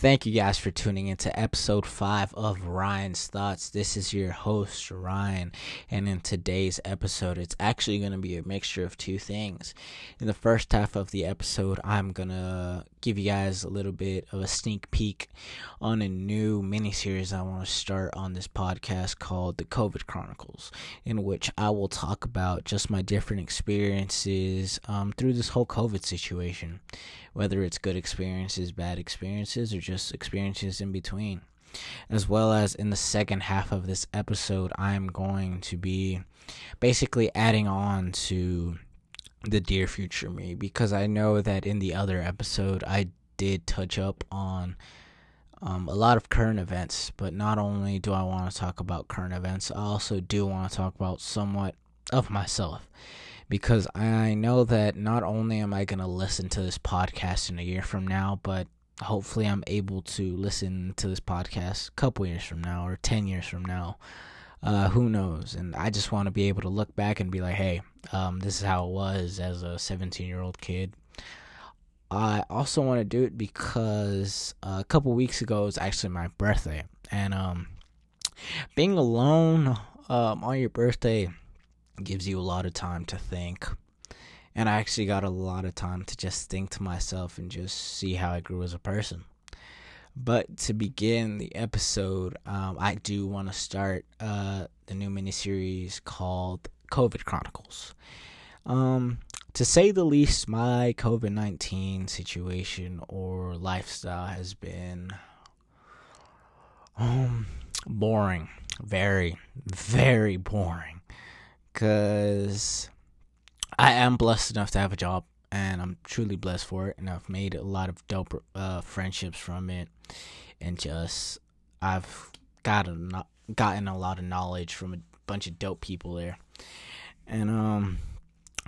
Thank you guys for tuning into episode 5 of Ryan's Thoughts. This is your host, Ryan, and in today's episode, it's actually going to be a mixture of two things. In the first half of the episode, I'm going to give you guys a little bit of a sneak peek on a new mini series I want to start on this podcast called The COVID Chronicles, in which I will talk about just my different experiences um, through this whole COVID situation whether it's good experiences, bad experiences, or just experiences in between. As well as in the second half of this episode, I'm going to be basically adding on to the Dear Future Me because I know that in the other episode I did touch up on um, a lot of current events, but not only do I want to talk about current events, I also do want to talk about somewhat of myself because I know that not only am I going to listen to this podcast in a year from now, but hopefully I'm able to listen to this podcast a couple years from now or 10 years from now. Uh, who knows? And I just want to be able to look back and be like, hey, um, this is how it was as a 17 year old kid. I also want to do it because a couple weeks ago was actually my birthday. And um, being alone um, on your birthday gives you a lot of time to think. And I actually got a lot of time to just think to myself and just see how I grew as a person. But to begin the episode, um, I do want to start uh, the new miniseries called COVID Chronicles. Um, to say the least, my COVID 19 situation or lifestyle has been um, boring. Very, very boring because I am blessed enough to have a job and I'm truly blessed for it. And I've made a lot of dope uh, friendships from it, and just I've gotten gotten a lot of knowledge from a bunch of dope people there. And um,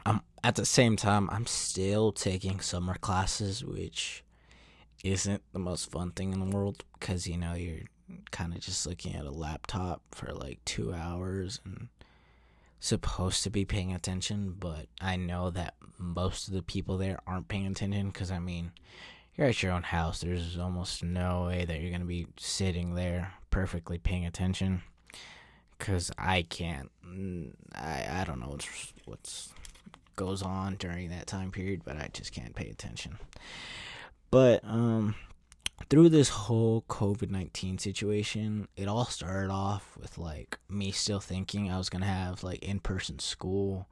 I'm at the same time I'm still taking summer classes, which isn't the most fun thing in the world because you know you're kind of just looking at a laptop for like two hours and supposed to be paying attention, but I know that most of the people there aren't paying attention because I mean, you're at your own house. There's almost no way that you're going to be sitting there perfectly paying attention because I can't. Mm, I, I don't know what's, what's goes on during that time period, but I just can't pay attention. But um through this whole COVID 19 situation, it all started off with like me still thinking I was going to have like in person school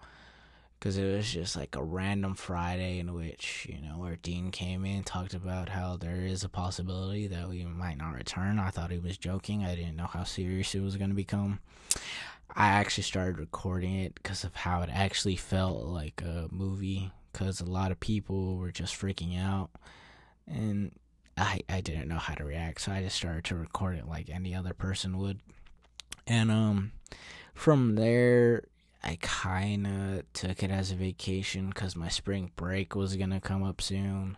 because it was just like a random Friday in which, you know, our dean came in, talked about how there is a possibility that we might not return. I thought he was joking. I didn't know how serious it was going to become. I actually started recording it because of how it actually felt like a movie because a lot of people were just freaking out. And I, I didn't know how to react, so I just started to record it like any other person would. And um, from there, I kind of took it as a vacation because my spring break was gonna come up soon,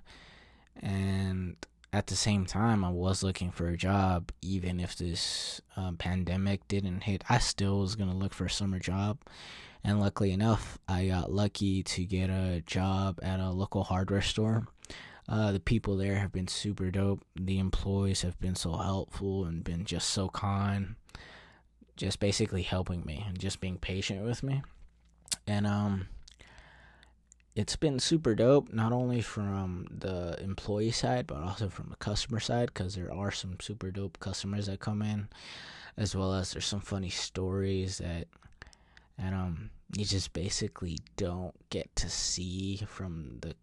and at the same time, I was looking for a job. Even if this um, pandemic didn't hit, I still was gonna look for a summer job. And luckily enough, I got lucky to get a job at a local hardware store uh, the people there have been super dope. The employees have been so helpful and been just so kind, just basically helping me and just being patient with me. And um, it's been super dope, not only from the employee side, but also from the customer side, because there are some super dope customers that come in, as well as there's some funny stories that, and um, you just basically don't get to see from the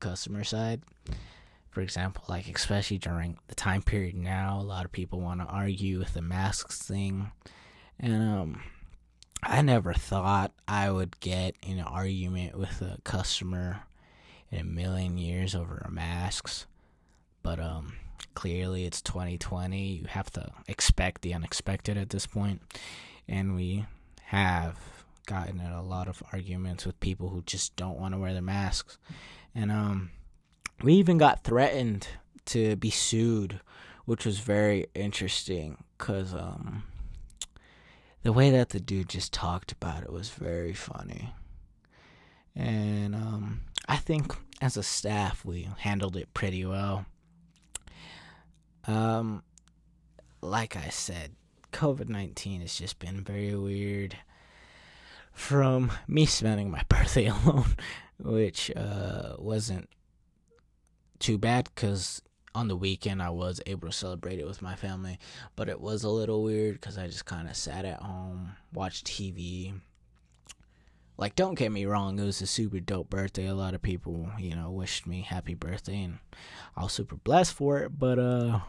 customer side. For example, like especially during the time period now, a lot of people want to argue with the masks thing. And um I never thought I would get in an argument with a customer in a million years over masks. But um clearly it's 2020. You have to expect the unexpected at this point. And we have gotten in a lot of arguments with people who just don't want to wear their masks and um, we even got threatened to be sued, which was very interesting because um, the way that the dude just talked about it was very funny. And um, I think as a staff, we handled it pretty well. Um, like I said, COVID 19 has just been very weird. From me spending my birthday alone, which uh, wasn't too bad because on the weekend I was able to celebrate it with my family, but it was a little weird because I just kind of sat at home, watched TV. Like, don't get me wrong, it was a super dope birthday. A lot of people, you know, wished me happy birthday, and I was super blessed for it. But uh,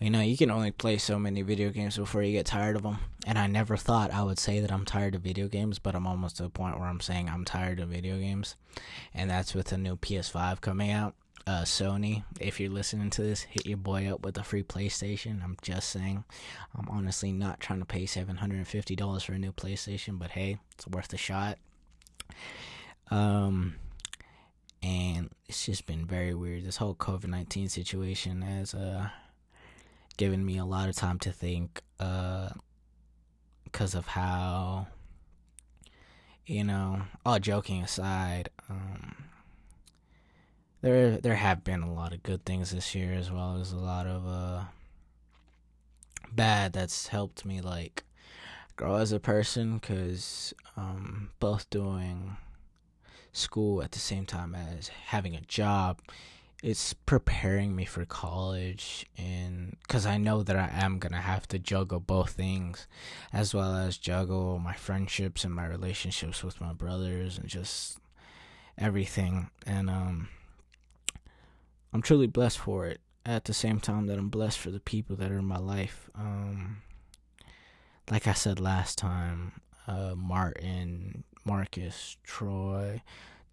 you know, you can only play so many video games before you get tired of them. And I never thought I would say that I'm tired of video games, but I'm almost to a point where I'm saying I'm tired of video games. And that's with the new PS5 coming out. Uh, Sony, if you're listening to this, hit your boy up with a free PlayStation. I'm just saying. I'm honestly not trying to pay $750 for a new PlayStation, but hey, it's worth a shot. Um, and it's just been very weird. This whole COVID 19 situation has, uh, given me a lot of time to think uh because of how you know all joking aside um there there have been a lot of good things this year as well. As a lot of uh bad that's helped me like grow as a person cuz um both doing school at the same time as having a job it's preparing me for college and because i know that i am gonna have to juggle both things as well as juggle my friendships and my relationships with my brothers and just everything. And um i'm truly blessed for it. At the same time that i'm blessed for the people that are in my life um like i said last time uh martin marcus troy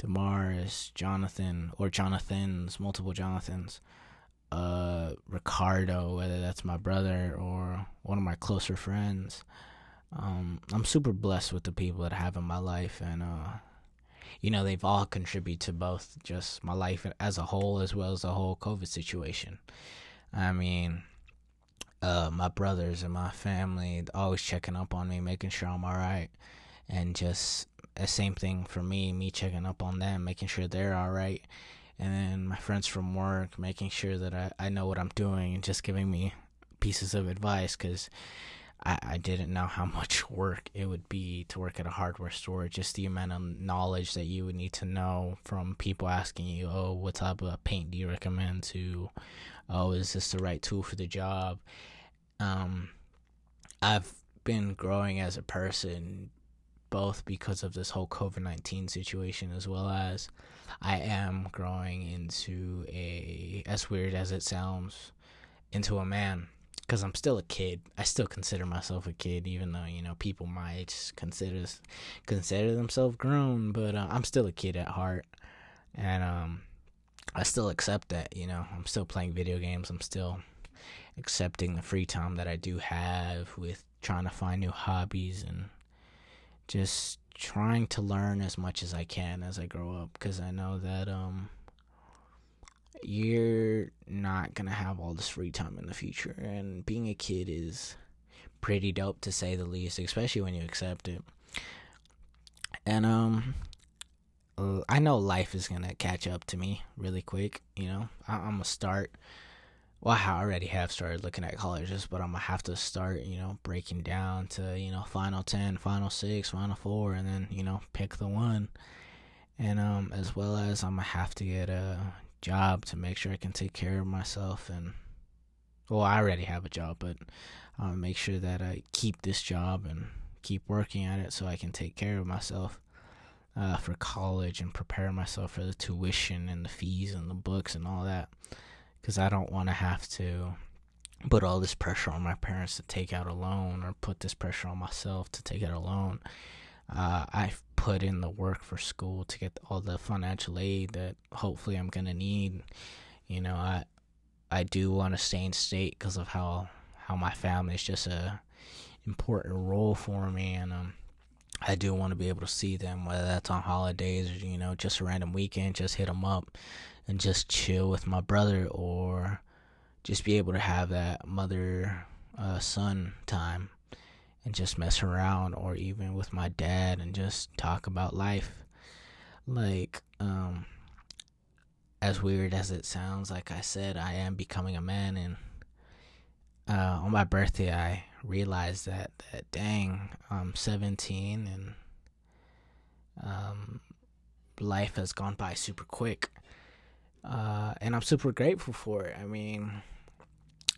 Damaris, Jonathan, or Jonathans, multiple Jonathans, uh, Ricardo, whether that's my brother or one of my closer friends. Um, I'm super blessed with the people that I have in my life, and uh, you know they've all contributed to both just my life as a whole as well as the whole COVID situation. I mean, uh, my brothers and my family always checking up on me, making sure I'm all right, and just the same thing for me, me checking up on them, making sure they're all right. And then my friends from work, making sure that I, I know what I'm doing and just giving me pieces of advice because I, I didn't know how much work it would be to work at a hardware store. Just the amount of knowledge that you would need to know from people asking you, oh, what type of paint do you recommend to, oh, is this the right tool for the job? Um, I've been growing as a person both because of this whole COVID 19 situation as well as I am growing into a, as weird as it sounds, into a man. Because I'm still a kid. I still consider myself a kid, even though, you know, people might consider consider themselves grown, but uh, I'm still a kid at heart. And um, I still accept that, you know, I'm still playing video games. I'm still accepting the free time that I do have with trying to find new hobbies and just trying to learn as much as I can as I grow up because I know that um you're not gonna have all this free time in the future and being a kid is pretty dope to say the least especially when you accept it. And um I know life is gonna catch up to me really quick you know? I- I'm gonna start well, I already have started looking at colleges, but I'm gonna have to start, you know, breaking down to, you know, final ten, final six, final four, and then, you know, pick the one. And um, as well as I'm gonna have to get a job to make sure I can take care of myself. And well, I already have a job, but I'll make sure that I keep this job and keep working at it so I can take care of myself uh, for college and prepare myself for the tuition and the fees and the books and all that because I don't want to have to put all this pressure on my parents to take out a loan or put this pressure on myself to take out a loan. Uh, I've put in the work for school to get all the financial aid that hopefully I'm gonna need. You know, I I do want to stay in state because of how how my family is just a important role for me, and um, I do want to be able to see them whether that's on holidays or you know just a random weekend, just hit them up and just chill with my brother or just be able to have that mother uh, son time and just mess around or even with my dad and just talk about life. Like um as weird as it sounds, like I said, I am becoming a man, and uh, on my birthday, I realized that that dang, I'm 17, and um, life has gone by super quick, uh, and I'm super grateful for it. I mean,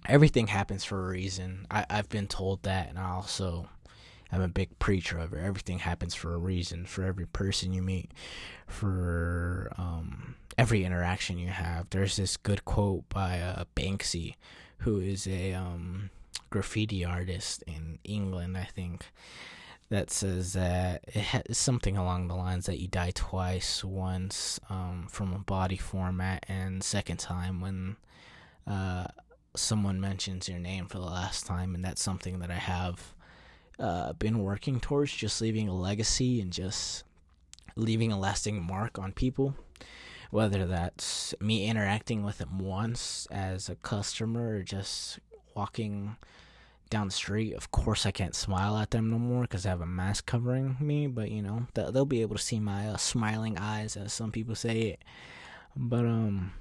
everything happens for a reason. I, I've been told that, and I also I'm a big preacher of it. Everything happens for a reason. For every person you meet, for um, every interaction you have. There's this good quote by uh, Banksy, who is a um, graffiti artist in England, I think, that says that it has something along the lines that you die twice, once um, from a body format, and second time when uh, someone mentions your name for the last time, and that's something that I have uh, been working towards just leaving a legacy and just leaving a lasting mark on people. Whether that's me interacting with them once as a customer or just walking down the street. Of course, I can't smile at them no more because I have a mask covering me, but you know, they'll be able to see my uh, smiling eyes, as some people say it. But, um,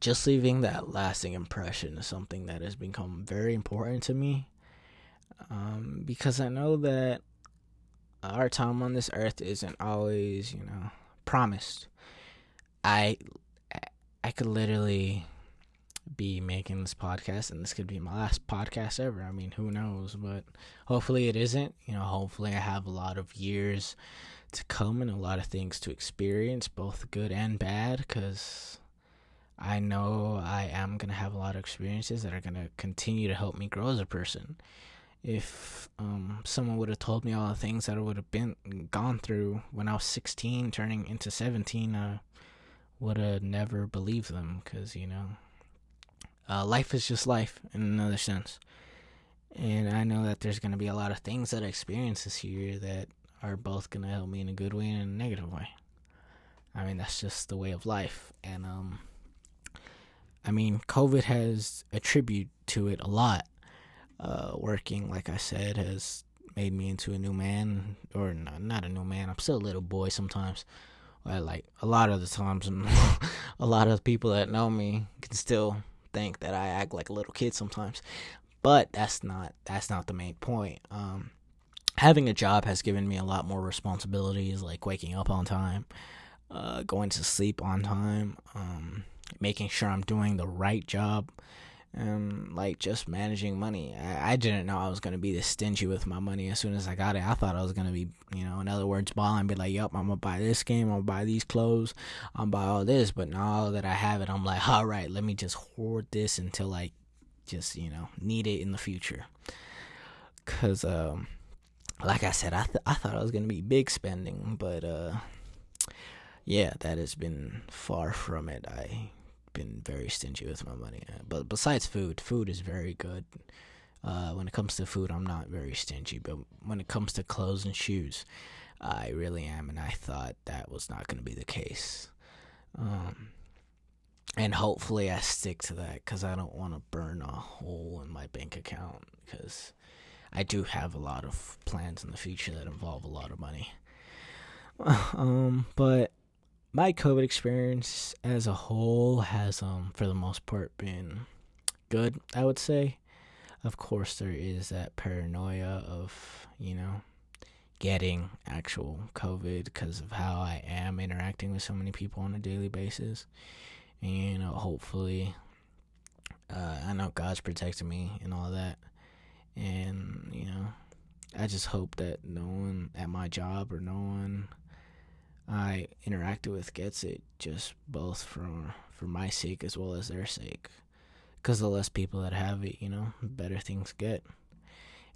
just leaving that lasting impression is something that has become very important to me um, because I know that our time on this earth isn't always, you know, promised. I I could literally be making this podcast and this could be my last podcast ever. I mean, who knows, but hopefully it isn't. You know, hopefully I have a lot of years to come and a lot of things to experience, both good and bad cuz I know I am going to have a lot of experiences that are going to continue to help me grow as a person if um, someone would have told me all the things that I would have been gone through when I was 16, turning into 17, I would have never believed them because you know, uh, life is just life in another sense. And I know that there's going to be a lot of things that I experience this year that are both going to help me in a good way and a negative way. I mean, that's just the way of life. And, um, I mean, COVID has attributed to it a lot uh, working, like I said, has made me into a new man, or not, not a new man. I'm still a little boy sometimes. I like a lot of the times, a lot of people that know me can still think that I act like a little kid sometimes. But that's not that's not the main point. Um, having a job has given me a lot more responsibilities, like waking up on time, uh, going to sleep on time, um, making sure I'm doing the right job and like just managing money. I, I didn't know I was gonna be this stingy with my money as soon as I got it. I thought I was gonna be, you know, in other words, balling, and be like, "Yup, I'm gonna buy this game, I'm gonna buy these clothes, I'm gonna buy all this." But now that I have it, I'm like, "All right, let me just hoard this until I just, you know, need it in the future." Cause, um, like I said, I th- I thought I was gonna be big spending, but uh, yeah, that has been far from it. I been very stingy with my money. Uh, but besides food, food is very good. Uh, when it comes to food, I'm not very stingy. But when it comes to clothes and shoes, I really am. And I thought that was not going to be the case. Um, and hopefully I stick to that because I don't want to burn a hole in my bank account because I do have a lot of plans in the future that involve a lot of money. Um, but my COVID experience as a whole has, um, for the most part, been good. I would say. Of course, there is that paranoia of you know getting actual COVID because of how I am interacting with so many people on a daily basis. And you know, hopefully, uh, I know God's protecting me and all that. And you know, I just hope that no one at my job or no one I interacted with gets it just both for for my sake as well as their sake. Because the less people that have it, you know, better things get.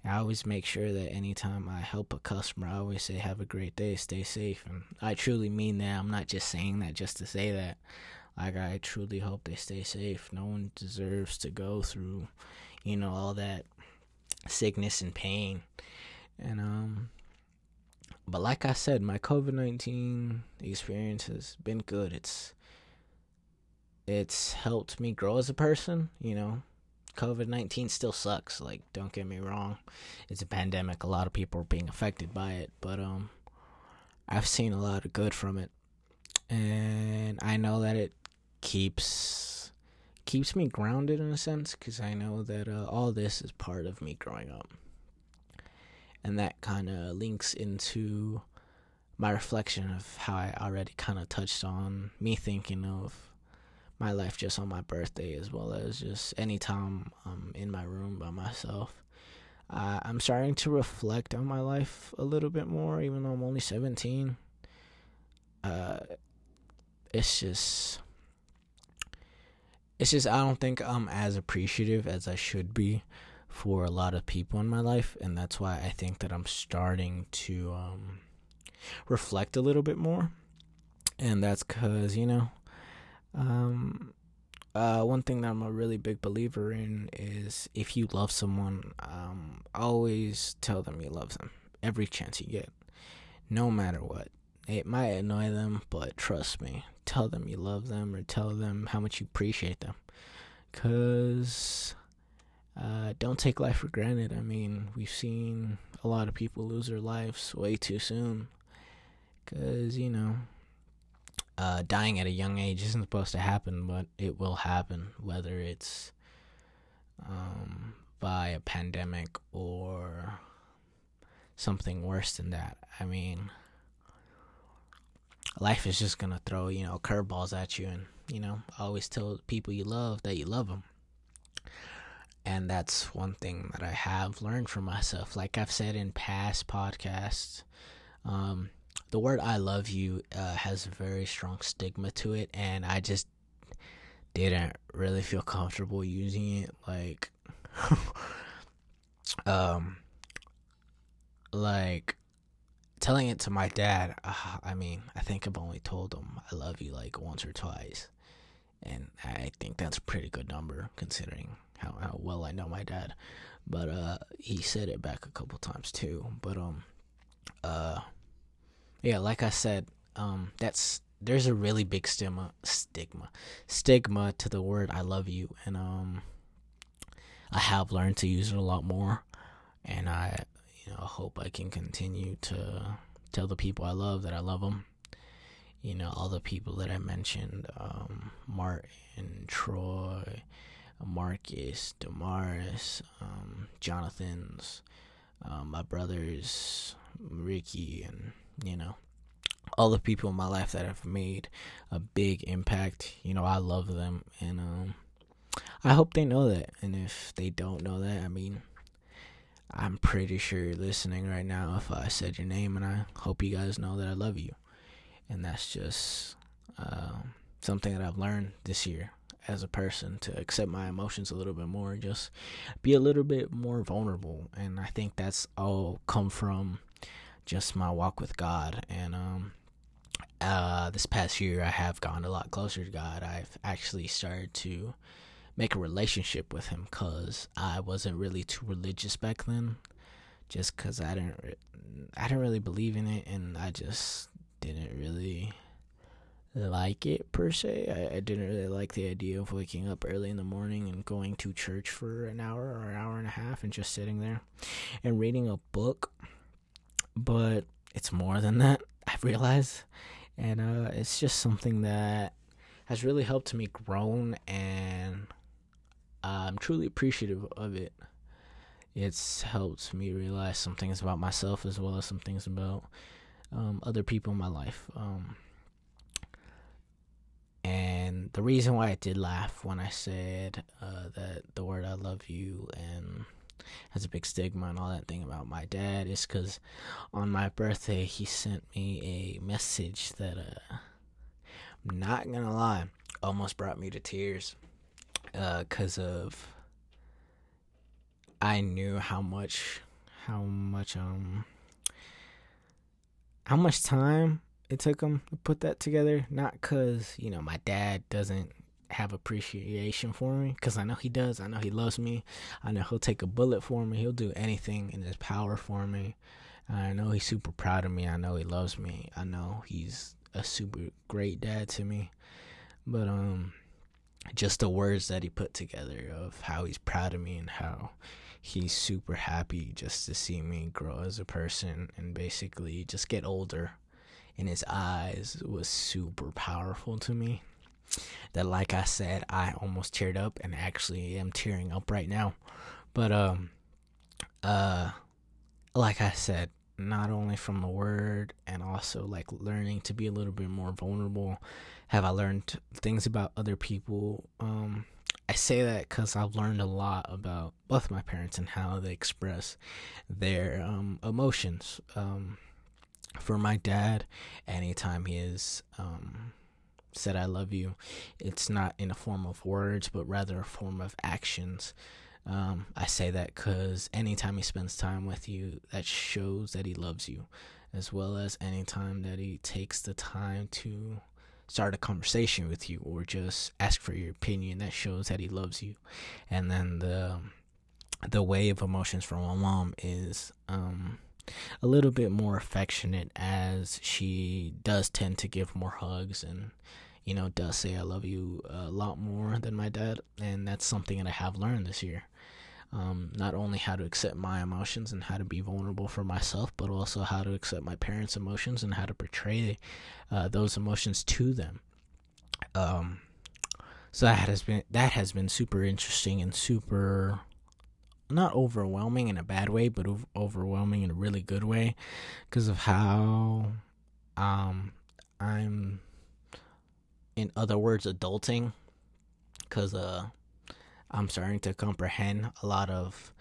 I always make sure that anytime I help a customer, I always say, "Have a great day, stay safe," and I truly mean that. I'm not just saying that just to say that. Like I truly hope they stay safe. No one deserves to go through, you know, all that sickness and pain. And um but like I said, my COVID nineteen experience has been good. It's it's helped me grow as a person. You know, COVID nineteen still sucks. Like, don't get me wrong, it's a pandemic. A lot of people are being affected by it, but um, I've seen a lot of good from it, and I know that it keeps keeps me grounded in a sense because I know that uh, all this is part of me growing up, and that kind of links into my reflection of how I already kind of touched on me thinking of my life just on my birthday as well as just anytime I'm in my room by myself. Uh, I'm starting to reflect on my life a little bit more, even though I'm only 17. Uh, it's just, it's just I don't think I'm as appreciative as I should be for a lot of people in my life, and that's why I think that I'm starting to um, reflect a little bit more, and that's because you know um, uh, one thing that I'm a really big believer in is if you love someone, um, always tell them you love them every chance you get, no matter what. It might annoy them, but trust me, tell them you love them or tell them how much you appreciate them. Because uh, don't take life for granted. I mean, we've seen a lot of people lose their lives way too soon. Because, you know, uh, dying at a young age isn't supposed to happen, but it will happen, whether it's um, by a pandemic or something worse than that. I mean, life is just gonna throw you know curveballs at you, and you know always tell people you love that you love them. And that's one thing that I have learned from myself. Like I've said in past podcasts, um, the word I love you uh, has a very strong stigma to it, and I just didn't really feel comfortable using it. Like, um, like telling it to my dad. Uh, I mean, I think I've only told him I love you like once or twice, and I think that's a pretty good number considering how, how well I know my dad. But uh, he said it back a couple times too. But um, uh yeah, like I said, um, that's there's a really big stigma, stigma, stigma to the word "I love you," and um, I have learned to use it a lot more, and I, you know, hope I can continue to tell the people I love that I love them. You know, all the people that I mentioned, um, Martin, Troy, Marcus, Damaris, um, Jonathan's, um, my brothers, Ricky, and you know, all the people in my life that have made a big impact. You know, I love them, and um, I hope they know that. And if they don't know that, I mean, I'm pretty sure you're listening right now. If I said your name, and I hope you guys know that I love you, and that's just uh, something that I've learned this year as a person to accept my emotions a little bit more, and just be a little bit more vulnerable, and I think that's all come from just my walk with God. And um, uh, this past year, I have gone a lot closer to God. I've actually started to make a relationship with Him because I wasn't really too religious back then, just because I didn't, I didn't really believe in it, and I just didn't really like it per se. I, I, didn't really like the idea of waking up early in the morning and going to church for an hour or an hour and a half and just sitting there and reading a book but it's more than that. I've realized, and uh, it's just something that has really helped me grow, and I'm truly appreciative of it. It's helped me realize some things about myself as well as some things about um, other people in my life. Um, and the reason why I did laugh when I said uh, that the word "I love you" and has a big stigma and all that thing about my dad is because on my birthday he sent me a message that uh, I'm not gonna lie almost brought me to tears because uh, of I knew how much how much um how much time it took him to put that together not because you know my dad doesn't have appreciation for me because I know he does. I know he loves me. I know he'll take a bullet for me. He'll do anything in his power for me. I know he's super proud of me. I know he loves me. I know he's a super great dad to me. But um just the words that he put together of how he's proud of me and how he's super happy just to see me grow as a person and basically just get older in his eyes was super powerful to me. That like I said, I almost teared up and actually am tearing up right now. But um uh like I said, not only from the word and also like learning to be a little bit more vulnerable have I learned things about other people? Um I say that cuz I've learned a lot about both my parents and how they express their um emotions. Um for my dad anytime he is um said I love you, it's not in a form of words, but rather a form of actions. Um, I say that because anytime he spends time with you, that shows that he loves you, as well as anytime that he takes the time to start a conversation with you or just ask for your opinion, that shows that he loves you. And then the the wave of emotions from my mom is um, a little bit more affectionate as she does tend to give more hugs and you know, does say I love you a lot more than my dad, and that's something that I have learned this year. Um, not only how to accept my emotions and how to be vulnerable for myself, but also how to accept my parents' emotions and how to portray uh, those emotions to them. Um, so that has been that has been super interesting and super not overwhelming in a bad way, but overwhelming in a really good way because of how um, I'm in other words, adulting, because uh, I'm starting to comprehend a lot of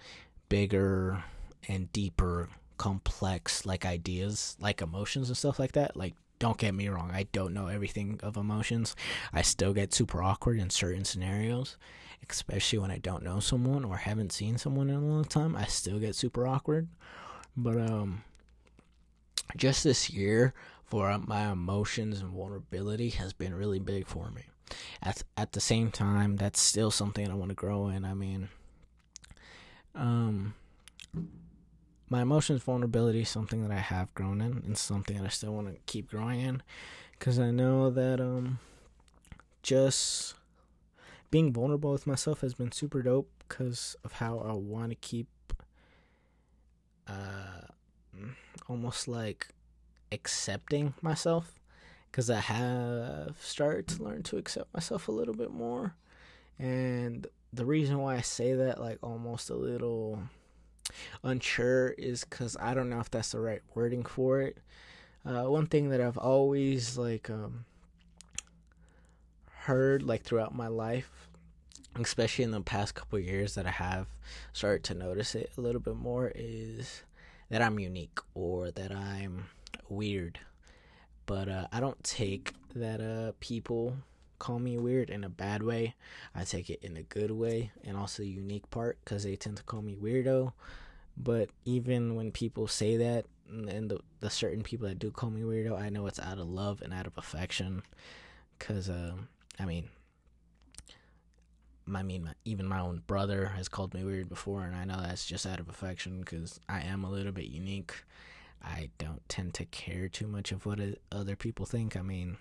bigger and deeper, complex like ideas, like emotions and stuff like that. Like, don't get me wrong, I don't know everything of emotions. I still get super awkward in certain scenarios, especially when I don't know someone or haven't seen someone in a long time. I still get super awkward, but um, just this year, for my emotions and vulnerability has been really big for me. At at the same time, that's still something I want to grow in. I mean, um, my emotions vulnerability is something that I have grown in and something that I still want to keep growing in because I know that um, just being vulnerable with myself has been super dope because of how I want to keep uh almost like accepting myself because I have started to learn to accept myself a little bit more. And the reason why I say that, like almost a little unsure, is because I don't know if that's the right wording for it. Uh, one thing that I've always like um, heard like throughout my life, especially in the past couple years that I have started to notice it a little bit more, is that I'm unique or that I'm weird. But uh, I don't take that uh, people call me weird in a bad way. I take it in a good way and also unique part because they tend to call me weirdo. But even when people say that, and the, the certain people that do call me weirdo, I know it's out of love and out of affection. Because, um, I mean, I mean, my, even my own brother has called me weird before, and I know that's just out of affection because I am a little bit unique. I don't tend to care too much of what other people think. I mean,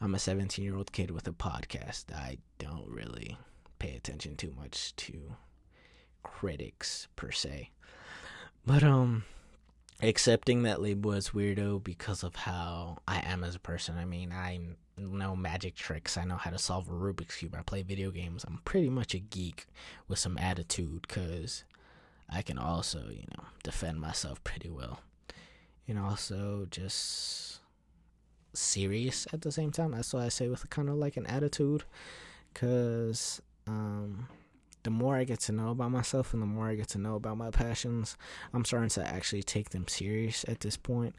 I'm a 17 year old kid with a podcast. I don't really pay attention too much to critics per se. But, um, accepting that label as weirdo because of how I am as a person. I mean, I know magic tricks. I know how to solve a Rubik's Cube. I play video games. I'm pretty much a geek with some attitude because I can also, you know, defend myself pretty well and also just serious at the same time. That's why I say with kind of like an attitude, because um, the more I get to know about myself and the more I get to know about my passions, I'm starting to actually take them serious at this point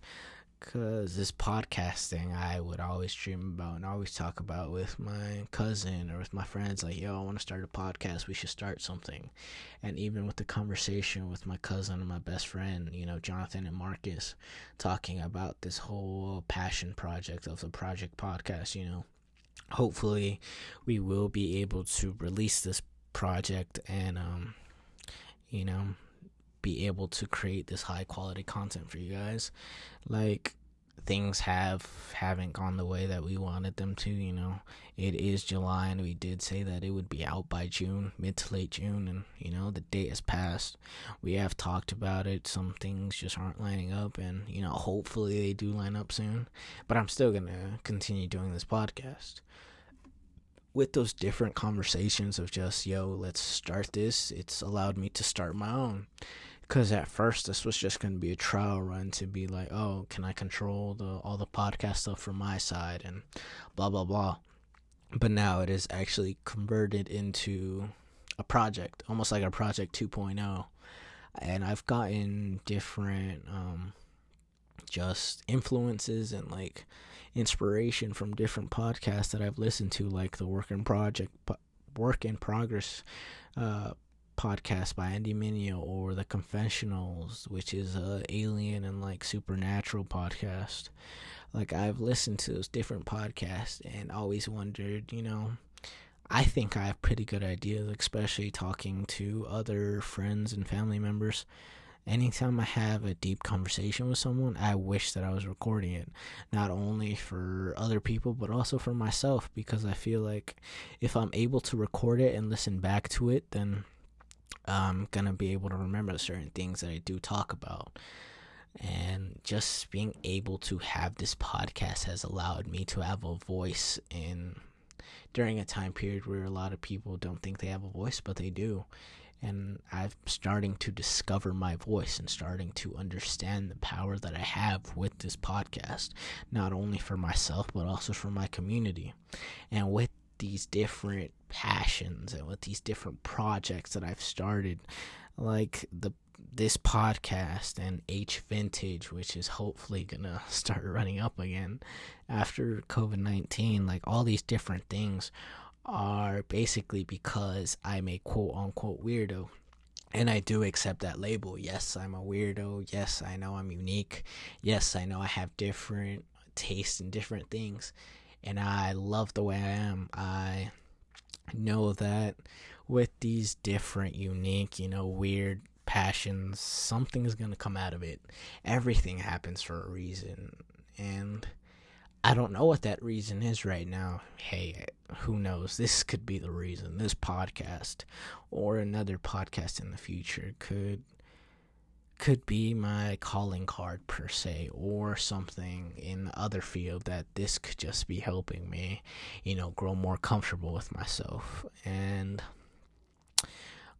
because this podcasting I would always dream about and always talk about with my cousin or with my friends like yo I want to start a podcast. We should start something. And even with the conversation with my cousin and my best friend you know Jonathan and Marcus talking about this whole passion project of the project podcast you know hopefully we will be able to release this project and um you know be able to create this high quality content for you guys. Like things have haven't gone the way that we wanted them to, you know. It is July and we did say that it would be out by June, mid to late June and you know, the date has passed. We have talked about it. Some things just aren't lining up and you know, hopefully they do line up soon. But I'm still going to continue doing this podcast. with those different conversations of just, yo, let's start this, it's allowed me to start my own. Because at first, this was just going to be a trial run to be like, oh, can I control the all the podcast stuff from my side and blah, blah, blah. But now it is actually converted into a project, almost like a project 2.0. And I've gotten different um, just influences and like inspiration from different podcasts that I've listened to, like the Work in Project, Work in Progress uh, podcast by Andy Minio or the Confessionals, which is a alien and like supernatural podcast. Like I've listened to those different podcasts and always wondered, you know, I think I have pretty good ideas, especially talking to other friends and family members anytime I have a deep conversation with someone, I wish that I was recording it, not only for other people, but also for myself, because I feel like if I'm able to record it and listen back to it, then I'm gonna be able to remember certain things that I do talk about. And just being able to have this podcast has allowed me to have a voice in during a time period where a lot of people don't think they have a voice, but they do and I'm starting to discover my voice and starting to understand the power that I have with this podcast, not only for myself but also for my community. And with these different passions and with these different projects that I've started, like the this podcast and H Vintage, which is hopefully gonna start running up again after COVID nineteen, like all these different things are basically because I'm a quote unquote weirdo. And I do accept that label. Yes, I'm a weirdo. Yes, I know I'm unique. Yes, I know I have different tastes and different things. And I love the way I am. I know that with these different, unique, you know, weird passions, something is going to come out of it. Everything happens for a reason. And I don't know what that reason is right now. Hey, who knows? This could be the reason. This podcast or another podcast in the future could could be my calling card per se or something in the other field that this could just be helping me, you know, grow more comfortable with myself. And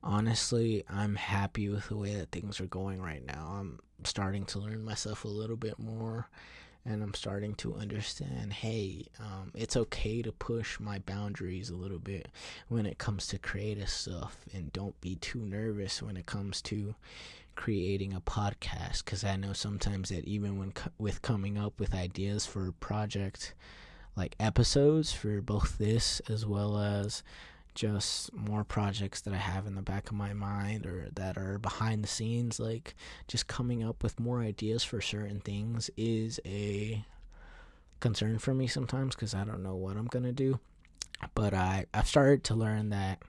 honestly, I'm happy with the way that things are going right now. I'm starting to learn myself a little bit more and I'm starting to understand hey, um, it's okay to push my boundaries a little bit when it comes to creative stuff, and don't be too nervous when it comes to creating a podcast because I know sometimes that even when co- with coming up with ideas for project like episodes for both this as well as just more projects that I have in the back of my mind or that are behind the scenes. Like just coming up with more ideas for certain things is a concern for me sometimes because I don't know what I'm gonna do. But I I've started to learn that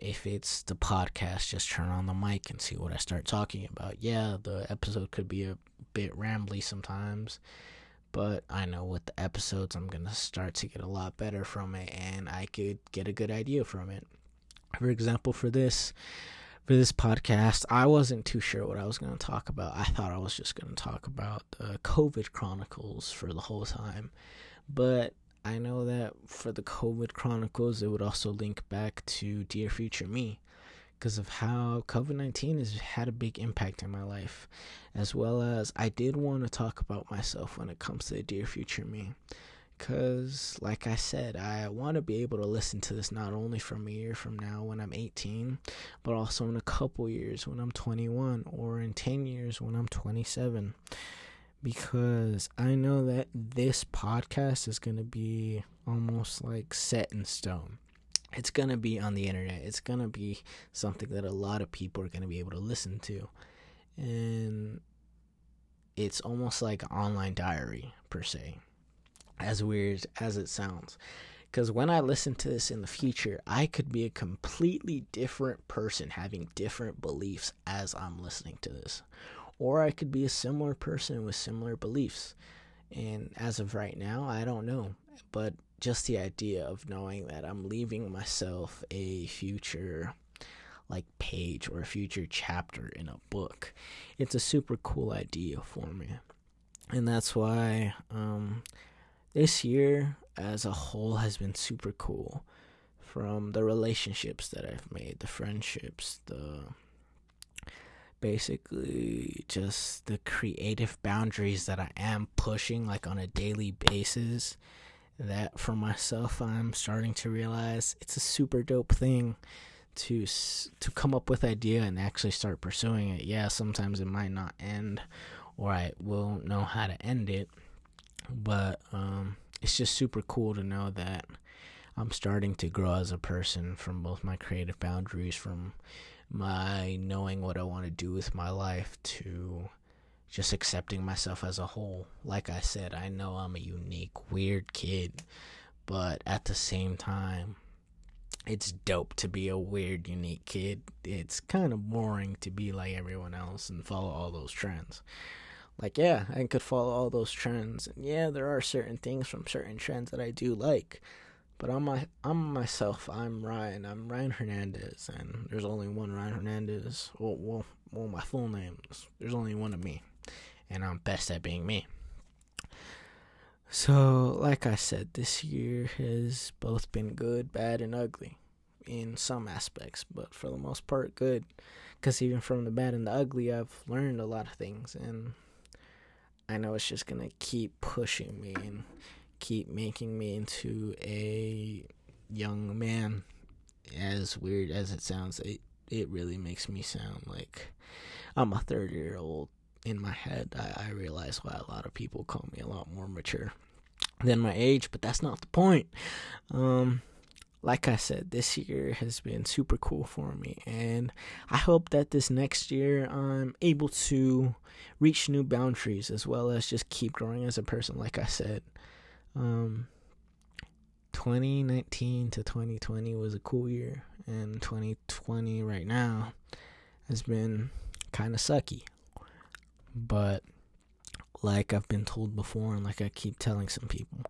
if it's the podcast, just turn on the mic and see what I start talking about. Yeah, the episode could be a bit rambly sometimes but I know with the episodes, I'm gonna start to get a lot better from it, and I could get a good idea from it. For example, for this for this podcast, I wasn't too sure what I was gonna talk about. I thought I was just gonna talk about the COVID chronicles for the whole time, but I know that for the COVID chronicles, it would also link back to Dear Future Me because of how COVID 19 has had a big impact in my life, as well as I did want to talk about myself when it comes to dear future me. Because, like I said, I want to be able to listen to this not only from a year from now when I'm 18, but also in a couple years when I'm 21, or in 10 years when I'm 27. Because I know that this podcast is going to be almost like set in stone it's going to be on the internet. It's going to be something that a lot of people are going to be able to listen to. And it's almost like online diary, per se, as weird as it sounds. Because when I listen to this in the future, I could be a completely different person having different beliefs as I'm listening to this. Or I could be a similar person with similar beliefs. And as of right now, I don't know. But just the idea of knowing that I'm leaving myself a future like page or a future chapter in a book. It's a super cool idea for me. And that's why um, this year as a whole has been super cool from the relationships that I've made, the friendships, the basically just the creative boundaries that I am pushing like on a daily basis that for myself I'm starting to realize it's a super dope thing to to come up with idea and actually start pursuing it. Yeah, sometimes it might not end or I won't know how to end it, but um it's just super cool to know that I'm starting to grow as a person from both my creative boundaries from my knowing what I want to do with my life to just accepting myself as a whole. Like I said, I know I'm a unique, weird kid, but at the same time, it's dope to be a weird, unique kid. It's kind of boring to be like everyone else and follow all those trends. Like, yeah, I could follow all those trends. And yeah, there are certain things from certain trends that I do like. But I'm my I'm myself. I'm Ryan. I'm Ryan Hernandez, and there's only one Ryan Hernandez. Well, well, well, my full name. There's only one of me, and I'm best at being me. So, like I said, this year has both been good, bad, and ugly in some aspects, but for the most part, good. Because even from the bad and the ugly, I've learned a lot of things, and I know it's just gonna keep pushing me and keep making me into a young man. As weird as it sounds, it it really makes me sound like I'm a 30 year old. In my head, I, I realize why a lot of people call me a lot more mature than my age, but that's not the point. Um, like I said, this year has been super cool for me, and I hope that this next year I'm able to reach new boundaries as well as just keep growing as a person. Like I said, um, 2019 to 2020 was a cool year, and 2020 right now has been kind of sucky. But like I've been told before, and like I keep telling some people,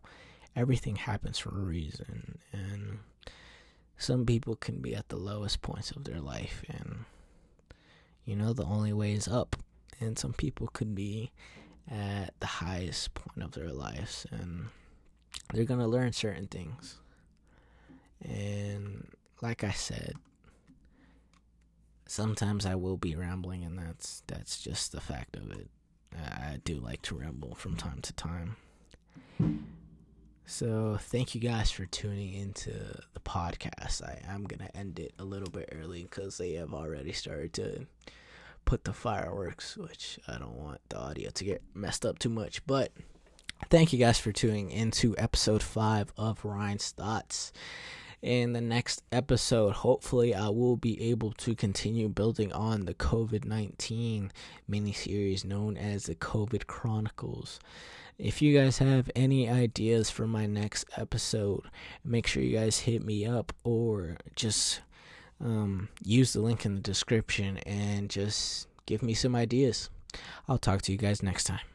everything happens for a reason, and some people can be at the lowest points of their life, and you know the only way is up, and some people could be at the highest point of their lives, and they're going to learn certain things. And like I said, sometimes I will be rambling and that's that's just the fact of it. I do like to ramble from time to time. So, thank you guys for tuning into the podcast. I am going to end it a little bit early because they have already started to put the fireworks, which I don't want the audio to get messed up too much. But Thank you guys for tuning into episode five of Ryan's Thoughts. In the next episode, hopefully, I will be able to continue building on the COVID 19 miniseries known as the COVID Chronicles. If you guys have any ideas for my next episode, make sure you guys hit me up or just um, use the link in the description and just give me some ideas. I'll talk to you guys next time.